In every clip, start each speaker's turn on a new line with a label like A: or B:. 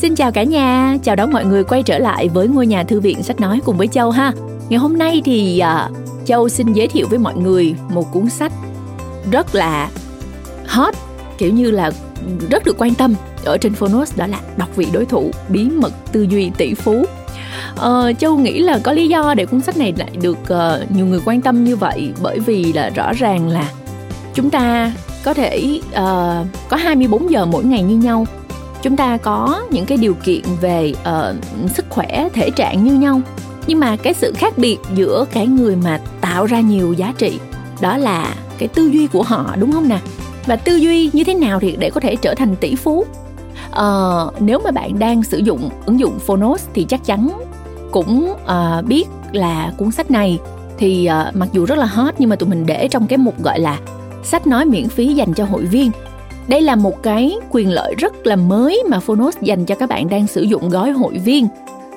A: Xin chào cả nhà, chào đón mọi người quay trở lại với ngôi nhà thư viện sách nói cùng với Châu ha. Ngày hôm nay thì uh, Châu xin giới thiệu với mọi người một cuốn sách rất là hot, kiểu như là rất được quan tâm. Ở trên Phonos đó là đọc vị đối thủ bí mật tư duy tỷ phú. Uh, châu nghĩ là có lý do để cuốn sách này lại được uh, nhiều người quan tâm như vậy bởi vì là rõ ràng là chúng ta có thể uh, có 24 giờ mỗi ngày như nhau chúng ta có những cái điều kiện về uh, sức khỏe thể trạng như nhau. Nhưng mà cái sự khác biệt giữa cái người mà tạo ra nhiều giá trị đó là cái tư duy của họ đúng không nè và tư duy như thế nào thì để có thể trở thành tỷ phú? Uh, nếu mà bạn đang sử dụng ứng dụng Phonos thì chắc chắn cũng uh, biết là cuốn sách này thì uh, mặc dù rất là hot nhưng mà tụi mình để trong cái mục gọi là sách nói miễn phí dành cho hội viên đây là một cái quyền lợi rất là mới mà Phonos dành cho các bạn đang sử dụng gói hội viên.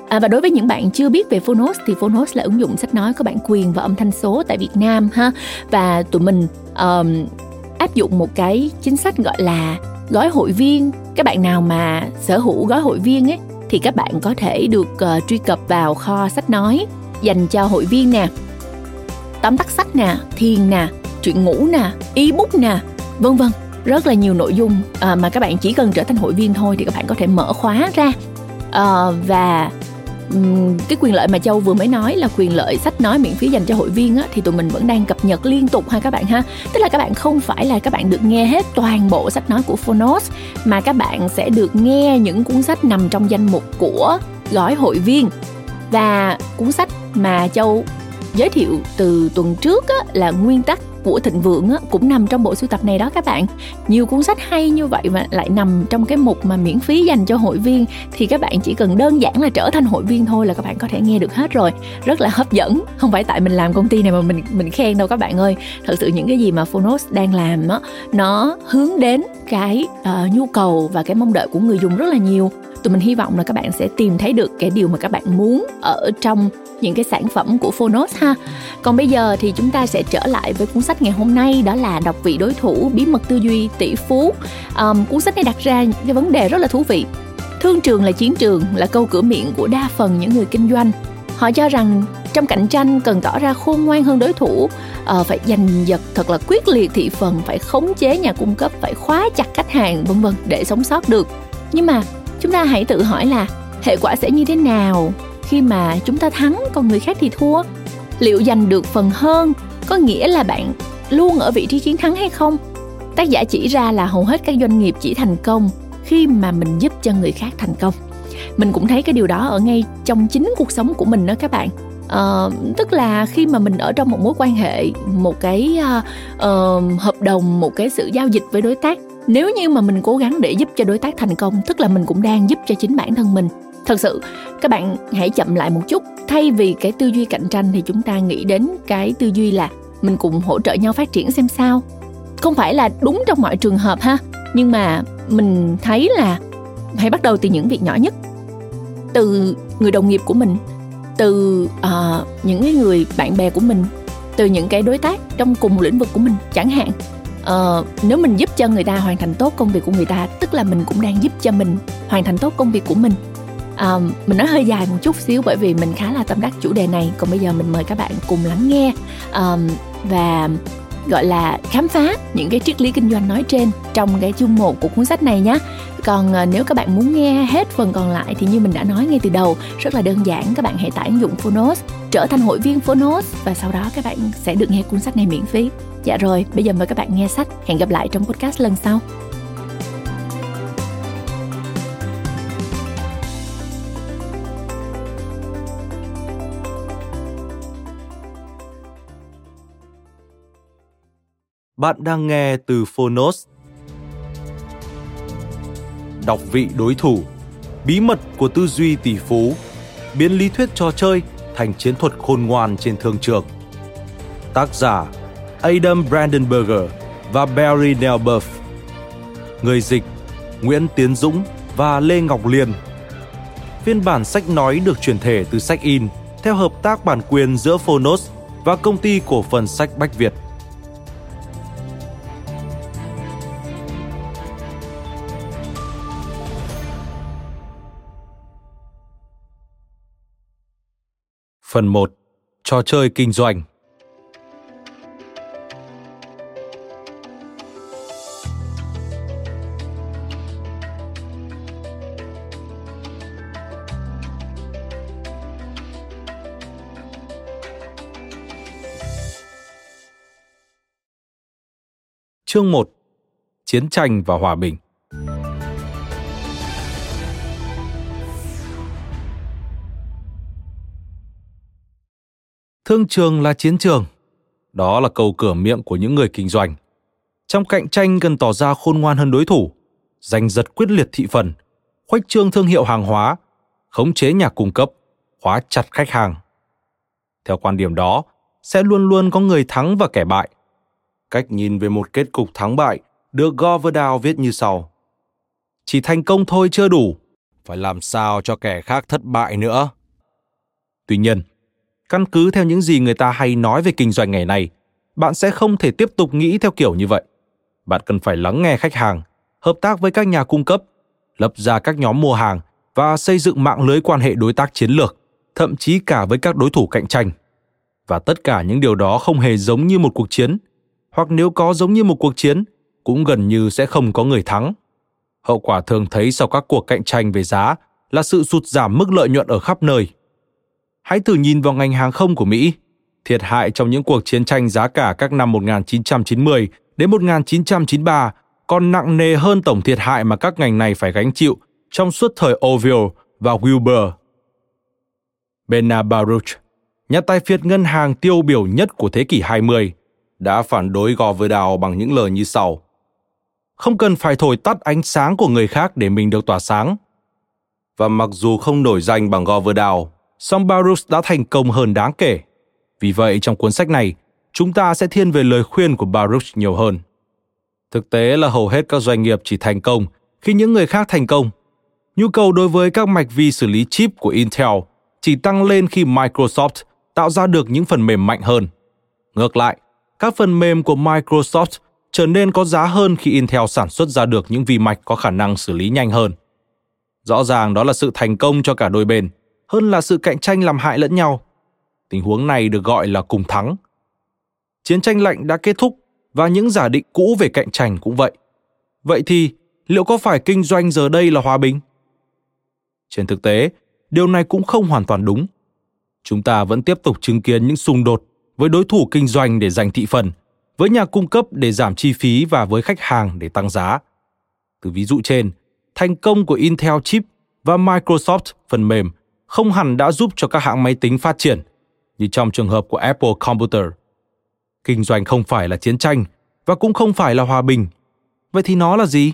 A: À, và đối với những bạn chưa biết về Phonos thì Phonos là ứng dụng sách nói có bản quyền và âm thanh số tại Việt Nam ha. Và tụi mình um, áp dụng một cái chính sách gọi là gói hội viên. Các bạn nào mà sở hữu gói hội viên ấy thì các bạn có thể được uh, truy cập vào kho sách nói dành cho hội viên nè. Tóm tắt sách nè thiền nè chuyện ngủ nè ebook nè vân vân rất là nhiều nội dung à, mà các bạn chỉ cần trở thành hội viên thôi thì các bạn có thể mở khóa ra. À, và cái quyền lợi mà châu vừa mới nói là quyền lợi sách nói miễn phí dành cho hội viên á, thì tụi mình vẫn đang cập nhật liên tục ha các bạn ha. Tức là các bạn không phải là các bạn được nghe hết toàn bộ sách nói của phonos mà các bạn sẽ được nghe những cuốn sách nằm trong danh mục của gói hội viên. Và cuốn sách mà châu giới thiệu từ tuần trước á, là nguyên tắc của thịnh vượng á, cũng nằm trong bộ sưu tập này đó các bạn. Nhiều cuốn sách hay như vậy mà lại nằm trong cái mục mà miễn phí dành cho hội viên thì các bạn chỉ cần đơn giản là trở thành hội viên thôi là các bạn có thể nghe được hết rồi. Rất là hấp dẫn không phải tại mình làm công ty này mà mình mình khen đâu các bạn ơi. Thật sự những cái gì mà Phonos đang làm á nó hướng đến cái uh, nhu cầu và cái mong đợi của người dùng rất là nhiều. Tụi mình hy vọng là các bạn sẽ tìm thấy được cái điều mà các bạn muốn ở trong những cái sản phẩm của Phonos ha. Còn bây giờ thì chúng ta sẽ trở lại với cuốn sách ngày hôm nay đó là đọc vị đối thủ bí mật tư duy tỷ phú. Um, cuốn sách này đặt ra cái vấn đề rất là thú vị. Thương trường là chiến trường là câu cửa miệng của đa phần những người kinh doanh. Họ cho rằng trong cạnh tranh cần tỏ ra khôn ngoan hơn đối thủ uh, phải giành giật thật là quyết liệt thị phần phải khống chế nhà cung cấp phải khóa chặt khách hàng vân vân để sống sót được nhưng mà chúng ta hãy tự hỏi là hệ quả sẽ như thế nào khi mà chúng ta thắng còn người khác thì thua liệu giành được phần hơn có nghĩa là bạn luôn ở vị trí chiến thắng hay không? Tác giả chỉ ra là hầu hết các doanh nghiệp chỉ thành công khi mà mình giúp cho người khác thành công. Mình cũng thấy cái điều đó ở ngay trong chính cuộc sống của mình đó các bạn. À, tức là khi mà mình ở trong một mối quan hệ một cái uh, uh, hợp đồng một cái sự giao dịch với đối tác nếu như mà mình cố gắng để giúp cho đối tác thành công tức là mình cũng đang giúp cho chính bản thân mình thật sự các bạn hãy chậm lại một chút. Thay vì cái tư duy cạnh tranh thì chúng ta nghĩ đến cái tư duy là mình cùng hỗ trợ nhau phát triển xem sao. Không phải là đúng trong mọi trường hợp ha nhưng mà mình thấy là hãy bắt đầu từ những việc nhỏ nhất. Từ người đồng nghiệp của mình từ uh, những cái người bạn bè của mình từ những cái đối tác trong cùng một lĩnh vực của mình chẳng hạn. Uh, nếu mình giúp cho người ta hoàn thành tốt công việc của người ta tức là mình cũng đang giúp cho mình hoàn thành tốt công việc của mình um, mình nói hơi dài một chút xíu bởi vì mình khá là tâm đắc chủ đề này còn bây giờ mình mời các bạn cùng lắng nghe um, và gọi là khám phá những cái triết lý kinh doanh nói trên trong cái chương một của cuốn sách này nhé. Còn ờ, nếu các bạn muốn nghe hết phần còn lại thì như mình đã nói ngay từ đầu, rất là đơn giản các bạn hãy tải ứng dụng Phonos, trở thành hội viên Phonos và sau đó các bạn sẽ được nghe cuốn sách này miễn phí. Dạ rồi, bây giờ mời các bạn nghe sách. Hẹn gặp lại trong podcast lần sau.
B: Bạn đang nghe từ Phonos. Đọc vị đối thủ, bí mật của tư duy tỷ phú, biến lý thuyết trò chơi thành chiến thuật khôn ngoan trên thương trường. Tác giả Adam Brandenberger và Barry Nelbuff. Người dịch Nguyễn Tiến Dũng và Lê Ngọc Liên. Phiên bản sách nói được chuyển thể từ sách in theo hợp tác bản quyền giữa Phonos và công ty cổ phần sách Bách Việt. Phần 1. Trò chơi kinh doanh Chương 1 Chiến tranh và hòa bình Thương trường là chiến trường. Đó là câu cửa miệng của những người kinh doanh. Trong cạnh tranh cần tỏ ra khôn ngoan hơn đối thủ, giành giật quyết liệt thị phần, khoách trương thương hiệu hàng hóa, khống chế nhà cung cấp, khóa chặt khách hàng. Theo quan điểm đó, sẽ luôn luôn có người thắng và kẻ bại – Cách nhìn về một kết cục thắng bại được Goverdale viết như sau. Chỉ thành công thôi chưa đủ, phải làm sao cho kẻ khác thất bại nữa. Tuy nhiên, căn cứ theo những gì người ta hay nói về kinh doanh ngày nay, bạn sẽ không thể tiếp tục nghĩ theo kiểu như vậy. Bạn cần phải lắng nghe khách hàng, hợp tác với các nhà cung cấp, lập ra các nhóm mua hàng và xây dựng mạng lưới quan hệ đối tác chiến lược, thậm chí cả với các đối thủ cạnh tranh. Và tất cả những điều đó không hề giống như một cuộc chiến – hoặc nếu có giống như một cuộc chiến, cũng gần như sẽ không có người thắng. Hậu quả thường thấy sau các cuộc cạnh tranh về giá là sự sụt giảm mức lợi nhuận ở khắp nơi. Hãy thử nhìn vào ngành hàng không của Mỹ. Thiệt hại trong những cuộc chiến tranh giá cả các năm 1990 đến 1993 còn nặng nề hơn tổng thiệt hại mà các ngành này phải gánh chịu trong suốt thời Orville và Wilbur. Bena Baruch, nhà tài phiệt ngân hàng tiêu biểu nhất của thế kỷ 20, đã phản đối Goverdale bằng những lời như sau. Không cần phải thổi tắt ánh sáng của người khác để mình được tỏa sáng. Và mặc dù không nổi danh bằng Goverdale, song Baruch đã thành công hơn đáng kể. Vì vậy trong cuốn sách này, chúng ta sẽ thiên về lời khuyên của Baruch nhiều hơn. Thực tế là hầu hết các doanh nghiệp chỉ thành công khi những người khác thành công. Nhu cầu đối với các mạch vi xử lý chip của Intel chỉ tăng lên khi Microsoft tạo ra được những phần mềm mạnh hơn. Ngược lại, các phần mềm của Microsoft trở nên có giá hơn khi Intel sản xuất ra được những vi mạch có khả năng xử lý nhanh hơn. Rõ ràng đó là sự thành công cho cả đôi bên, hơn là sự cạnh tranh làm hại lẫn nhau. Tình huống này được gọi là cùng thắng. Chiến tranh lạnh đã kết thúc và những giả định cũ về cạnh tranh cũng vậy. Vậy thì, liệu có phải kinh doanh giờ đây là hòa bình? Trên thực tế, điều này cũng không hoàn toàn đúng. Chúng ta vẫn tiếp tục chứng kiến những xung đột với đối thủ kinh doanh để giành thị phần, với nhà cung cấp để giảm chi phí và với khách hàng để tăng giá. Từ ví dụ trên, thành công của Intel chip và Microsoft phần mềm không hẳn đã giúp cho các hãng máy tính phát triển, như trong trường hợp của Apple Computer. Kinh doanh không phải là chiến tranh và cũng không phải là hòa bình. Vậy thì nó là gì?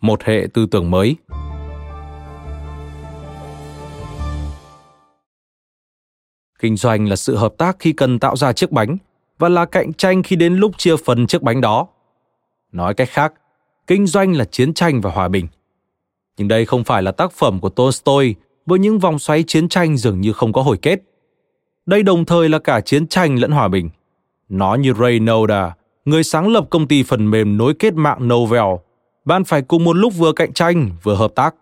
B: Một hệ tư tưởng mới Kinh doanh là sự hợp tác khi cần tạo ra chiếc bánh và là cạnh tranh khi đến lúc chia phần chiếc bánh đó. Nói cách khác, kinh doanh là chiến tranh và hòa bình. Nhưng đây không phải là tác phẩm của Tolstoy với những vòng xoáy chiến tranh dường như không có hồi kết. Đây đồng thời là cả chiến tranh lẫn hòa bình. Nó như Ray Noda, người sáng lập công ty phần mềm nối kết mạng Novell, bạn phải cùng một lúc vừa cạnh tranh vừa hợp tác.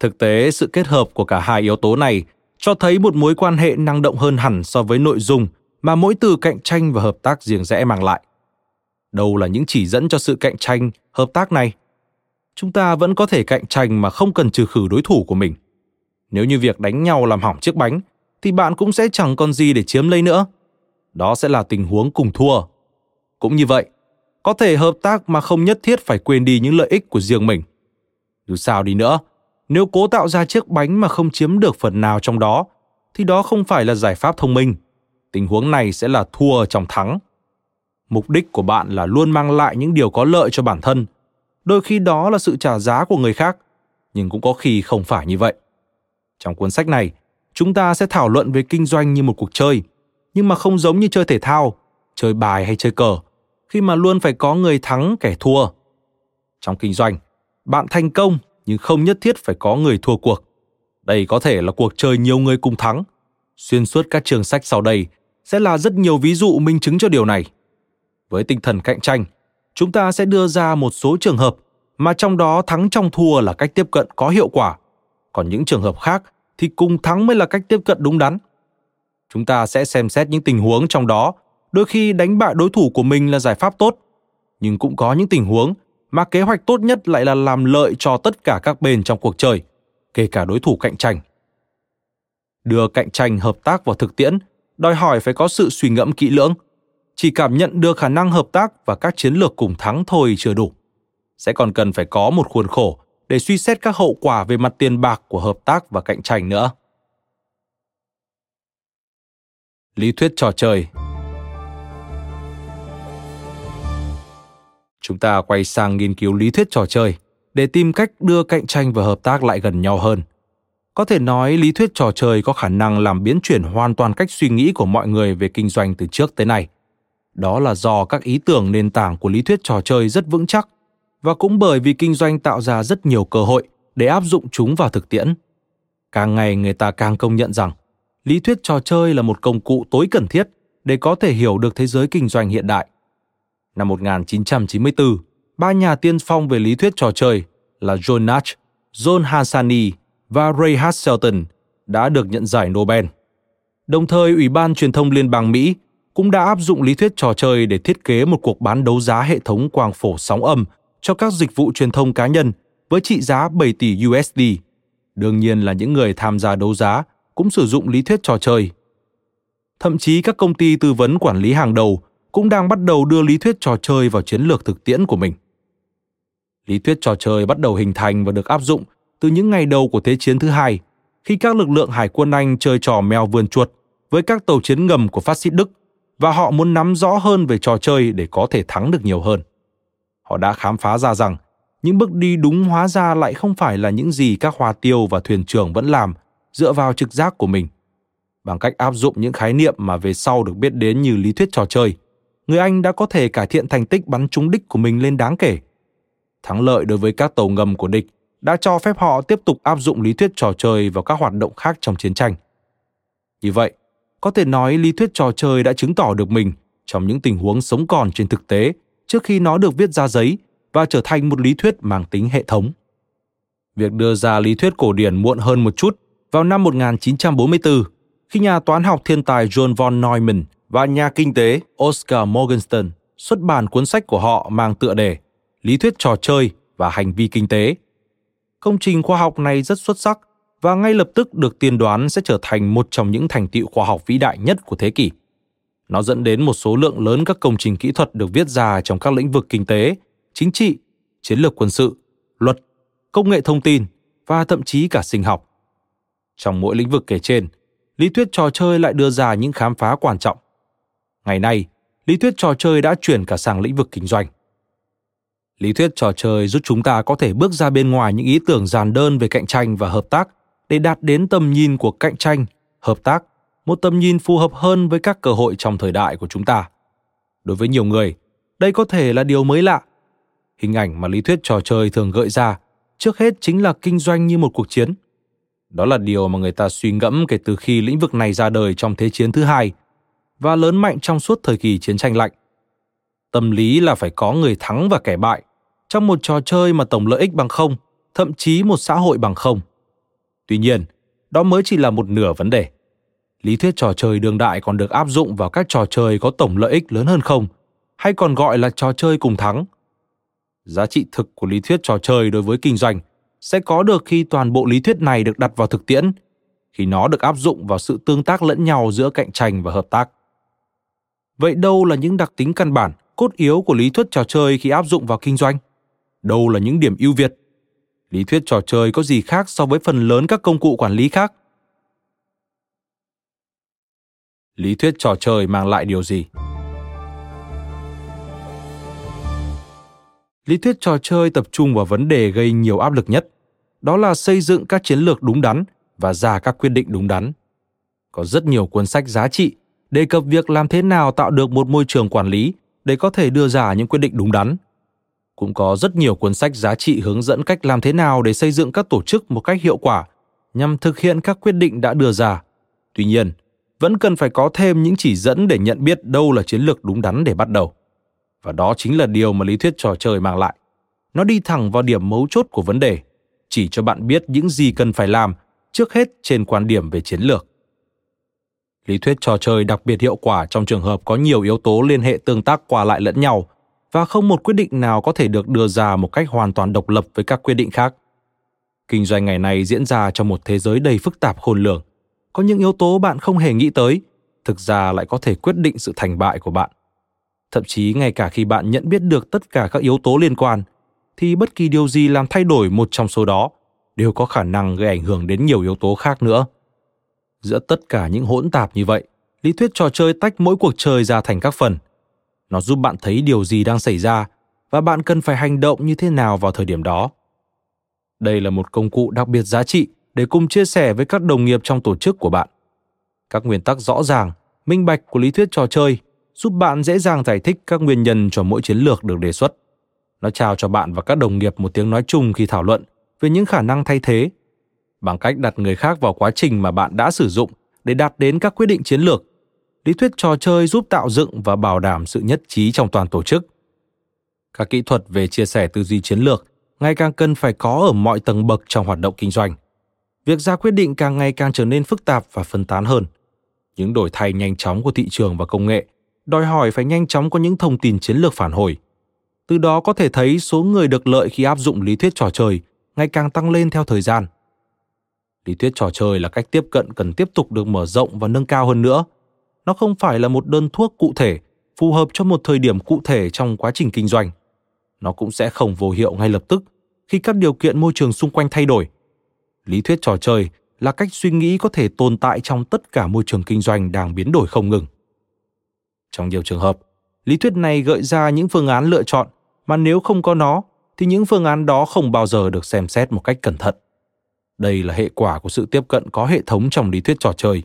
B: Thực tế, sự kết hợp của cả hai yếu tố này cho thấy một mối quan hệ năng động hơn hẳn so với nội dung mà mỗi từ cạnh tranh và hợp tác riêng rẽ mang lại. Đâu là những chỉ dẫn cho sự cạnh tranh, hợp tác này? Chúng ta vẫn có thể cạnh tranh mà không cần trừ khử đối thủ của mình. Nếu như việc đánh nhau làm hỏng chiếc bánh, thì bạn cũng sẽ chẳng còn gì để chiếm lấy nữa. Đó sẽ là tình huống cùng thua. Cũng như vậy, có thể hợp tác mà không nhất thiết phải quên đi những lợi ích của riêng mình. Dù sao đi nữa, nếu cố tạo ra chiếc bánh mà không chiếm được phần nào trong đó thì đó không phải là giải pháp thông minh tình huống này sẽ là thua trong thắng mục đích của bạn là luôn mang lại những điều có lợi cho bản thân đôi khi đó là sự trả giá của người khác nhưng cũng có khi không phải như vậy trong cuốn sách này chúng ta sẽ thảo luận về kinh doanh như một cuộc chơi nhưng mà không giống như chơi thể thao chơi bài hay chơi cờ khi mà luôn phải có người thắng kẻ thua trong kinh doanh bạn thành công nhưng không nhất thiết phải có người thua cuộc. Đây có thể là cuộc chơi nhiều người cùng thắng. Xuyên suốt các trường sách sau đây sẽ là rất nhiều ví dụ minh chứng cho điều này. Với tinh thần cạnh tranh, chúng ta sẽ đưa ra một số trường hợp mà trong đó thắng trong thua là cách tiếp cận có hiệu quả. Còn những trường hợp khác thì cùng thắng mới là cách tiếp cận đúng đắn. Chúng ta sẽ xem xét những tình huống trong đó, đôi khi đánh bại đối thủ của mình là giải pháp tốt, nhưng cũng có những tình huống mà kế hoạch tốt nhất lại là làm lợi cho tất cả các bên trong cuộc chơi, kể cả đối thủ cạnh tranh. Đưa cạnh tranh hợp tác vào thực tiễn đòi hỏi phải có sự suy ngẫm kỹ lưỡng. Chỉ cảm nhận được khả năng hợp tác và các chiến lược cùng thắng thôi chưa đủ. Sẽ còn cần phải có một khuôn khổ để suy xét các hậu quả về mặt tiền bạc của hợp tác và cạnh tranh nữa. Lý thuyết trò chơi Chúng ta quay sang nghiên cứu lý thuyết trò chơi để tìm cách đưa cạnh tranh và hợp tác lại gần nhau hơn. Có thể nói lý thuyết trò chơi có khả năng làm biến chuyển hoàn toàn cách suy nghĩ của mọi người về kinh doanh từ trước tới nay. Đó là do các ý tưởng nền tảng của lý thuyết trò chơi rất vững chắc và cũng bởi vì kinh doanh tạo ra rất nhiều cơ hội để áp dụng chúng vào thực tiễn. Càng ngày người ta càng công nhận rằng lý thuyết trò chơi là một công cụ tối cần thiết để có thể hiểu được thế giới kinh doanh hiện đại. Năm 1994, ba nhà tiên phong về lý thuyết trò chơi là John Nash, John Hassani và Ray Hasselton đã được nhận giải Nobel. Đồng thời, Ủy ban Truyền thông Liên bang Mỹ cũng đã áp dụng lý thuyết trò chơi để thiết kế một cuộc bán đấu giá hệ thống quang phổ sóng âm cho các dịch vụ truyền thông cá nhân với trị giá 7 tỷ USD. Đương nhiên là những người tham gia đấu giá cũng sử dụng lý thuyết trò chơi. Thậm chí các công ty tư vấn quản lý hàng đầu cũng đang bắt đầu đưa lý thuyết trò chơi vào chiến lược thực tiễn của mình. Lý thuyết trò chơi bắt đầu hình thành và được áp dụng từ những ngày đầu của Thế chiến thứ hai, khi các lực lượng hải quân Anh chơi trò mèo vườn chuột với các tàu chiến ngầm của phát xít Đức và họ muốn nắm rõ hơn về trò chơi để có thể thắng được nhiều hơn. Họ đã khám phá ra rằng những bước đi đúng hóa ra lại không phải là những gì các hòa tiêu và thuyền trưởng vẫn làm dựa vào trực giác của mình. Bằng cách áp dụng những khái niệm mà về sau được biết đến như lý thuyết trò chơi, người Anh đã có thể cải thiện thành tích bắn trúng đích của mình lên đáng kể. Thắng lợi đối với các tàu ngầm của địch đã cho phép họ tiếp tục áp dụng lý thuyết trò chơi vào các hoạt động khác trong chiến tranh. Như vậy, có thể nói lý thuyết trò chơi đã chứng tỏ được mình trong những tình huống sống còn trên thực tế trước khi nó được viết ra giấy và trở thành một lý thuyết mang tính hệ thống. Việc đưa ra lý thuyết cổ điển muộn hơn một chút vào năm 1944 khi nhà toán học thiên tài John von Neumann và nhà kinh tế Oscar Morgenstern xuất bản cuốn sách của họ mang tựa đề Lý thuyết trò chơi và hành vi kinh tế công trình khoa học này rất xuất sắc và ngay lập tức được tiên đoán sẽ trở thành một trong những thành tựu khoa học vĩ đại nhất của thế kỷ. Nó dẫn đến một số lượng lớn các công trình kỹ thuật được viết ra trong các lĩnh vực kinh tế, chính trị, chiến lược quân sự, luật, công nghệ thông tin và thậm chí cả sinh học. Trong mỗi lĩnh vực kể trên, lý thuyết trò chơi lại đưa ra những khám phá quan trọng. Ngày nay, lý thuyết trò chơi đã chuyển cả sang lĩnh vực kinh doanh lý thuyết trò chơi giúp chúng ta có thể bước ra bên ngoài những ý tưởng giản đơn về cạnh tranh và hợp tác để đạt đến tầm nhìn của cạnh tranh, hợp tác, một tầm nhìn phù hợp hơn với các cơ hội trong thời đại của chúng ta. Đối với nhiều người, đây có thể là điều mới lạ. Hình ảnh mà lý thuyết trò chơi thường gợi ra trước hết chính là kinh doanh như một cuộc chiến. Đó là điều mà người ta suy ngẫm kể từ khi lĩnh vực này ra đời trong thế chiến thứ hai và lớn mạnh trong suốt thời kỳ chiến tranh lạnh. Tâm lý là phải có người thắng và kẻ bại trong một trò chơi mà tổng lợi ích bằng không, thậm chí một xã hội bằng không tuy nhiên, đó mới chỉ là một nửa vấn đề. Lý thuyết trò chơi đương đại còn được áp dụng vào các trò chơi có tổng lợi ích lớn hơn không? Hay còn gọi là trò chơi cùng thắng? Giá trị thực của lý thuyết trò chơi đối với kinh doanh sẽ có được khi toàn bộ lý thuyết này được đặt vào thực tiễn, khi nó được áp dụng vào sự tương tác lẫn nhau giữa cạnh tranh và hợp tác. Vậy đâu là những đặc tính căn bản, cốt yếu của lý thuyết trò chơi khi áp dụng vào kinh doanh? Đâu là những điểm ưu việt? Lý thuyết trò chơi có gì khác so với phần lớn các công cụ quản lý khác? Lý thuyết trò chơi mang lại điều gì? Lý thuyết trò chơi tập trung vào vấn đề gây nhiều áp lực nhất. Đó là xây dựng các chiến lược đúng đắn và ra các quyết định đúng đắn. Có rất nhiều cuốn sách giá trị đề cập việc làm thế nào tạo được một môi trường quản lý để có thể đưa ra những quyết định đúng đắn cũng có rất nhiều cuốn sách giá trị hướng dẫn cách làm thế nào để xây dựng các tổ chức một cách hiệu quả, nhằm thực hiện các quyết định đã đưa ra. Tuy nhiên, vẫn cần phải có thêm những chỉ dẫn để nhận biết đâu là chiến lược đúng đắn để bắt đầu. Và đó chính là điều mà lý thuyết trò chơi mang lại. Nó đi thẳng vào điểm mấu chốt của vấn đề, chỉ cho bạn biết những gì cần phải làm trước hết trên quan điểm về chiến lược. Lý thuyết trò chơi đặc biệt hiệu quả trong trường hợp có nhiều yếu tố liên hệ tương tác qua lại lẫn nhau và không một quyết định nào có thể được đưa ra một cách hoàn toàn độc lập với các quyết định khác. Kinh doanh ngày nay diễn ra trong một thế giới đầy phức tạp khôn lường. Có những yếu tố bạn không hề nghĩ tới, thực ra lại có thể quyết định sự thành bại của bạn. Thậm chí ngay cả khi bạn nhận biết được tất cả các yếu tố liên quan, thì bất kỳ điều gì làm thay đổi một trong số đó đều có khả năng gây ảnh hưởng đến nhiều yếu tố khác nữa. Giữa tất cả những hỗn tạp như vậy, lý thuyết trò chơi tách mỗi cuộc chơi ra thành các phần. Nó giúp bạn thấy điều gì đang xảy ra và bạn cần phải hành động như thế nào vào thời điểm đó. Đây là một công cụ đặc biệt giá trị để cùng chia sẻ với các đồng nghiệp trong tổ chức của bạn. Các nguyên tắc rõ ràng, minh bạch của lý thuyết trò chơi giúp bạn dễ dàng giải thích các nguyên nhân cho mỗi chiến lược được đề xuất. Nó trao cho bạn và các đồng nghiệp một tiếng nói chung khi thảo luận về những khả năng thay thế bằng cách đặt người khác vào quá trình mà bạn đã sử dụng để đạt đến các quyết định chiến lược. Lý thuyết trò chơi giúp tạo dựng và bảo đảm sự nhất trí trong toàn tổ chức. Các kỹ thuật về chia sẻ tư duy chiến lược ngày càng cần phải có ở mọi tầng bậc trong hoạt động kinh doanh. Việc ra quyết định càng ngày càng trở nên phức tạp và phân tán hơn. Những đổi thay nhanh chóng của thị trường và công nghệ đòi hỏi phải nhanh chóng có những thông tin chiến lược phản hồi. Từ đó có thể thấy số người được lợi khi áp dụng lý thuyết trò chơi ngày càng tăng lên theo thời gian. Lý thuyết trò chơi là cách tiếp cận cần tiếp tục được mở rộng và nâng cao hơn nữa. Nó không phải là một đơn thuốc cụ thể, phù hợp cho một thời điểm cụ thể trong quá trình kinh doanh. Nó cũng sẽ không vô hiệu ngay lập tức khi các điều kiện môi trường xung quanh thay đổi. Lý thuyết trò chơi là cách suy nghĩ có thể tồn tại trong tất cả môi trường kinh doanh đang biến đổi không ngừng. Trong nhiều trường hợp, lý thuyết này gợi ra những phương án lựa chọn mà nếu không có nó thì những phương án đó không bao giờ được xem xét một cách cẩn thận. Đây là hệ quả của sự tiếp cận có hệ thống trong lý thuyết trò chơi.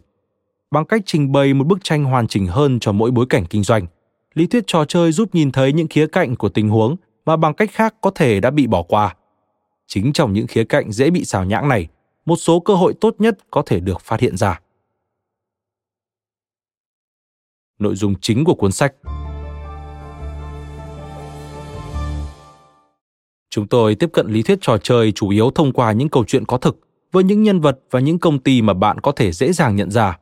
B: Bằng cách trình bày một bức tranh hoàn chỉnh hơn cho mỗi bối cảnh kinh doanh, lý thuyết trò chơi giúp nhìn thấy những khía cạnh của tình huống mà bằng cách khác có thể đã bị bỏ qua. Chính trong những khía cạnh dễ bị xào nhãng này, một số cơ hội tốt nhất có thể được phát hiện ra. Nội dung chính của cuốn sách Chúng tôi tiếp cận lý thuyết trò chơi chủ yếu thông qua những câu chuyện có thực với những nhân vật và những công ty mà bạn có thể dễ dàng nhận ra.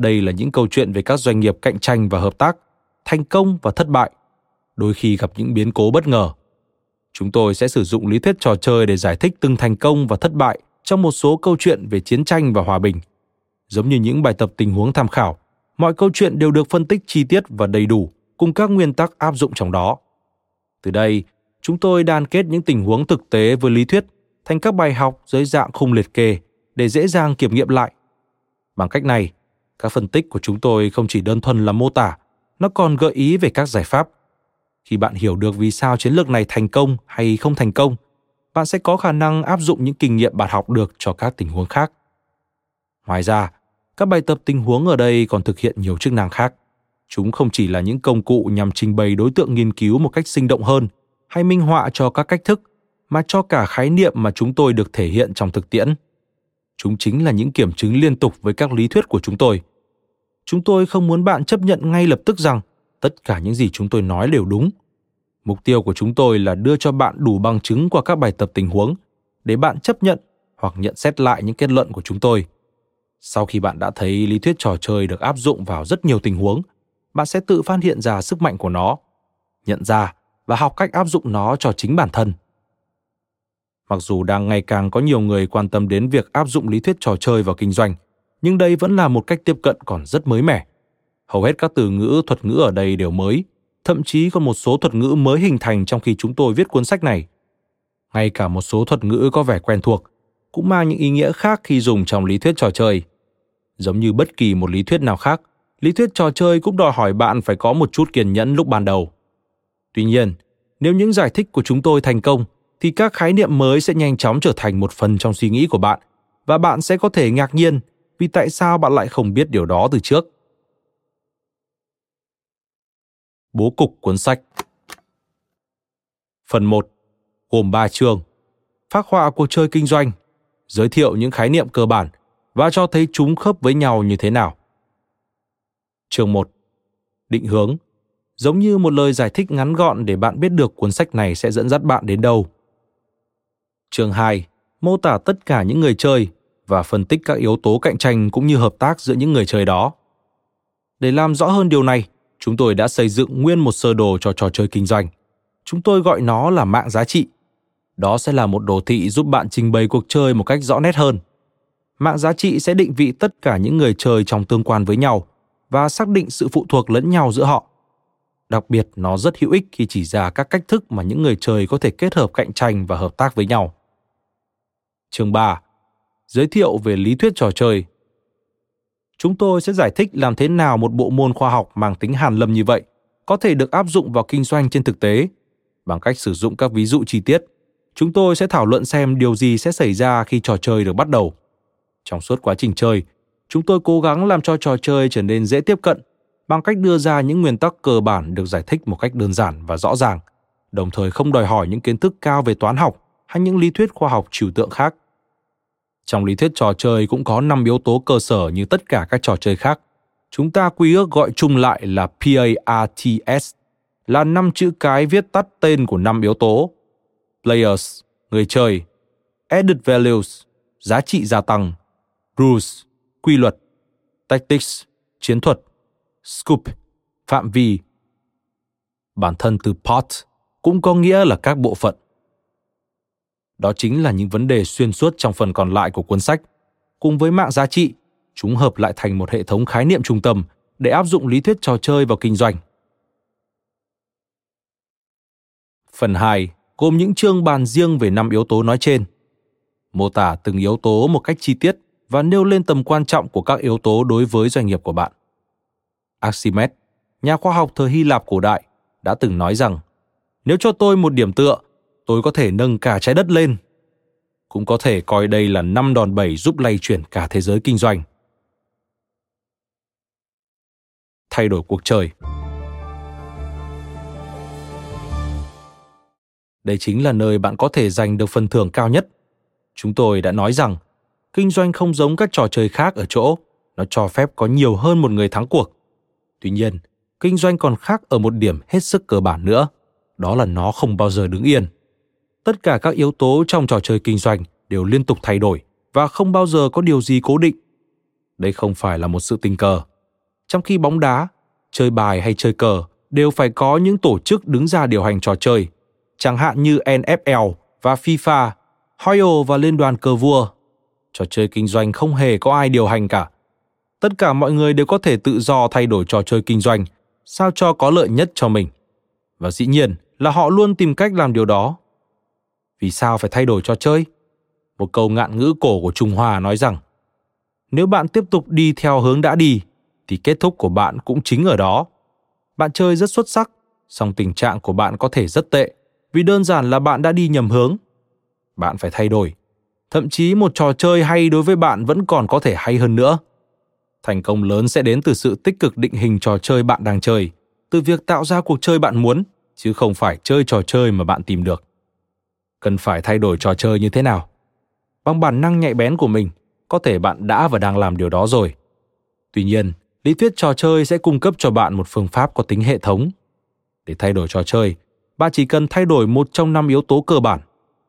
B: Đây là những câu chuyện về các doanh nghiệp cạnh tranh và hợp tác, thành công và thất bại, đôi khi gặp những biến cố bất ngờ. Chúng tôi sẽ sử dụng lý thuyết trò chơi để giải thích từng thành công và thất bại trong một số câu chuyện về chiến tranh và hòa bình. Giống như những bài tập tình huống tham khảo, mọi câu chuyện đều được phân tích chi tiết và đầy đủ cùng các nguyên tắc áp dụng trong đó. Từ đây, chúng tôi đan kết những tình huống thực tế với lý thuyết thành các bài học dưới dạng khung liệt kê để dễ dàng kiểm nghiệm lại. Bằng cách này, các phân tích của chúng tôi không chỉ đơn thuần là mô tả, nó còn gợi ý về các giải pháp. Khi bạn hiểu được vì sao chiến lược này thành công hay không thành công, bạn sẽ có khả năng áp dụng những kinh nghiệm bạn học được cho các tình huống khác. Ngoài ra, các bài tập tình huống ở đây còn thực hiện nhiều chức năng khác. Chúng không chỉ là những công cụ nhằm trình bày đối tượng nghiên cứu một cách sinh động hơn – hay minh họa cho các cách thức mà cho cả khái niệm mà chúng tôi được thể hiện trong thực tiễn chúng chính là những kiểm chứng liên tục với các lý thuyết của chúng tôi. Chúng tôi không muốn bạn chấp nhận ngay lập tức rằng tất cả những gì chúng tôi nói đều đúng. Mục tiêu của chúng tôi là đưa cho bạn đủ bằng chứng qua các bài tập tình huống để bạn chấp nhận hoặc nhận xét lại những kết luận của chúng tôi. Sau khi bạn đã thấy lý thuyết trò chơi được áp dụng vào rất nhiều tình huống, bạn sẽ tự phát hiện ra sức mạnh của nó, nhận ra và học cách áp dụng nó cho chính bản thân. Mặc dù đang ngày càng có nhiều người quan tâm đến việc áp dụng lý thuyết trò chơi vào kinh doanh, nhưng đây vẫn là một cách tiếp cận còn rất mới mẻ. Hầu hết các từ ngữ, thuật ngữ ở đây đều mới, thậm chí còn một số thuật ngữ mới hình thành trong khi chúng tôi viết cuốn sách này. Ngay cả một số thuật ngữ có vẻ quen thuộc cũng mang những ý nghĩa khác khi dùng trong lý thuyết trò chơi. Giống như bất kỳ một lý thuyết nào khác, lý thuyết trò chơi cũng đòi hỏi bạn phải có một chút kiên nhẫn lúc ban đầu. Tuy nhiên, nếu những giải thích của chúng tôi thành công thì các khái niệm mới sẽ nhanh chóng trở thành một phần trong suy nghĩ của bạn, và bạn sẽ có thể ngạc nhiên vì tại sao bạn lại không biết điều đó từ trước. Bố cục cuốn sách Phần 1 gồm 3 chương Phác họa cuộc chơi kinh doanh giới thiệu những khái niệm cơ bản và cho thấy chúng khớp với nhau như thế nào. Chương 1 Định hướng giống như một lời giải thích ngắn gọn để bạn biết được cuốn sách này sẽ dẫn dắt bạn đến đâu. Chương 2 mô tả tất cả những người chơi và phân tích các yếu tố cạnh tranh cũng như hợp tác giữa những người chơi đó. Để làm rõ hơn điều này, chúng tôi đã xây dựng nguyên một sơ đồ cho trò chơi kinh doanh. Chúng tôi gọi nó là mạng giá trị. Đó sẽ là một đồ thị giúp bạn trình bày cuộc chơi một cách rõ nét hơn. Mạng giá trị sẽ định vị tất cả những người chơi trong tương quan với nhau và xác định sự phụ thuộc lẫn nhau giữa họ. Đặc biệt, nó rất hữu ích khi chỉ ra các cách thức mà những người chơi có thể kết hợp cạnh tranh và hợp tác với nhau. Chương 3. Giới thiệu về lý thuyết trò chơi. Chúng tôi sẽ giải thích làm thế nào một bộ môn khoa học mang tính hàn lâm như vậy có thể được áp dụng vào kinh doanh trên thực tế bằng cách sử dụng các ví dụ chi tiết. Chúng tôi sẽ thảo luận xem điều gì sẽ xảy ra khi trò chơi được bắt đầu. Trong suốt quá trình chơi, chúng tôi cố gắng làm cho trò chơi trở nên dễ tiếp cận bằng cách đưa ra những nguyên tắc cơ bản được giải thích một cách đơn giản và rõ ràng, đồng thời không đòi hỏi những kiến thức cao về toán học hay những lý thuyết khoa học trừu tượng khác. Trong lý thuyết trò chơi cũng có 5 yếu tố cơ sở như tất cả các trò chơi khác. Chúng ta quy ước gọi chung lại là PARTS, là năm chữ cái viết tắt tên của năm yếu tố. Players, người chơi, Added Values, giá trị gia tăng, Rules, quy luật, Tactics, chiến thuật, Scope, phạm vi. Bản thân từ part cũng có nghĩa là các bộ phận. Đó chính là những vấn đề xuyên suốt trong phần còn lại của cuốn sách. Cùng với mạng giá trị, chúng hợp lại thành một hệ thống khái niệm trung tâm để áp dụng lý thuyết trò chơi vào kinh doanh. Phần 2 gồm những chương bàn riêng về năm yếu tố nói trên. Mô tả từng yếu tố một cách chi tiết và nêu lên tầm quan trọng của các yếu tố đối với doanh nghiệp của bạn. Archimedes, nhà khoa học thời Hy Lạp cổ đại, đã từng nói rằng nếu cho tôi một điểm tựa, tôi có thể nâng cả trái đất lên. Cũng có thể coi đây là năm đòn bẩy giúp lay chuyển cả thế giới kinh doanh. Thay đổi cuộc trời Đây chính là nơi bạn có thể giành được phần thưởng cao nhất. Chúng tôi đã nói rằng, kinh doanh không giống các trò chơi khác ở chỗ, nó cho phép có nhiều hơn một người thắng cuộc. Tuy nhiên, kinh doanh còn khác ở một điểm hết sức cơ bản nữa, đó là nó không bao giờ đứng yên. Tất cả các yếu tố trong trò chơi kinh doanh đều liên tục thay đổi và không bao giờ có điều gì cố định. Đây không phải là một sự tình cờ. Trong khi bóng đá, chơi bài hay chơi cờ đều phải có những tổ chức đứng ra điều hành trò chơi, chẳng hạn như NFL và FIFA, Hoyo và Liên đoàn cờ vua. Trò chơi kinh doanh không hề có ai điều hành cả tất cả mọi người đều có thể tự do thay đổi trò chơi kinh doanh sao cho có lợi nhất cho mình và dĩ nhiên là họ luôn tìm cách làm điều đó vì sao phải thay đổi trò chơi? Một câu ngạn ngữ cổ của trung hoa nói rằng, nếu bạn tiếp tục đi theo hướng đã đi, thì kết thúc của bạn cũng chính ở đó. Bạn chơi rất xuất sắc, song tình trạng của bạn có thể rất tệ, vì đơn giản là bạn đã đi nhầm hướng. Bạn phải thay đổi. Thậm chí một trò chơi hay đối với bạn vẫn còn có thể hay hơn nữa. Thành công lớn sẽ đến từ sự tích cực định hình trò chơi bạn đang chơi, từ việc tạo ra cuộc chơi bạn muốn, chứ không phải chơi trò chơi mà bạn tìm được cần phải thay đổi trò chơi như thế nào? Bằng bản năng nhạy bén của mình, có thể bạn đã và đang làm điều đó rồi. Tuy nhiên, lý thuyết trò chơi sẽ cung cấp cho bạn một phương pháp có tính hệ thống. Để thay đổi trò chơi, bạn chỉ cần thay đổi một trong năm yếu tố cơ bản,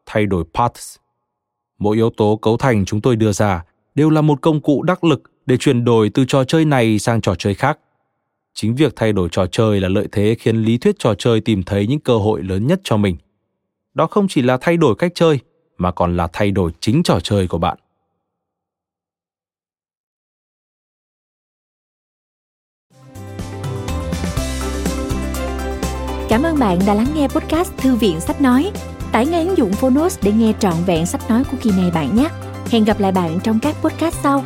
B: thay đổi paths. Mỗi yếu tố cấu thành chúng tôi đưa ra đều là một công cụ đắc lực để chuyển đổi từ trò chơi này sang trò chơi khác. Chính việc thay đổi trò chơi là lợi thế khiến lý thuyết trò chơi tìm thấy những cơ hội lớn nhất cho mình đó không chỉ là thay đổi cách chơi, mà còn là thay đổi chính trò chơi của bạn
A: Cảm ơn bạn đã lắng nghe podcast Thư viện Sách Nói. Tải ngay ứng dụng Phonos để nghe trọn vẹn sách nói của kỳ này bạn nhé. Hẹn gặp lại bạn trong các podcast sau.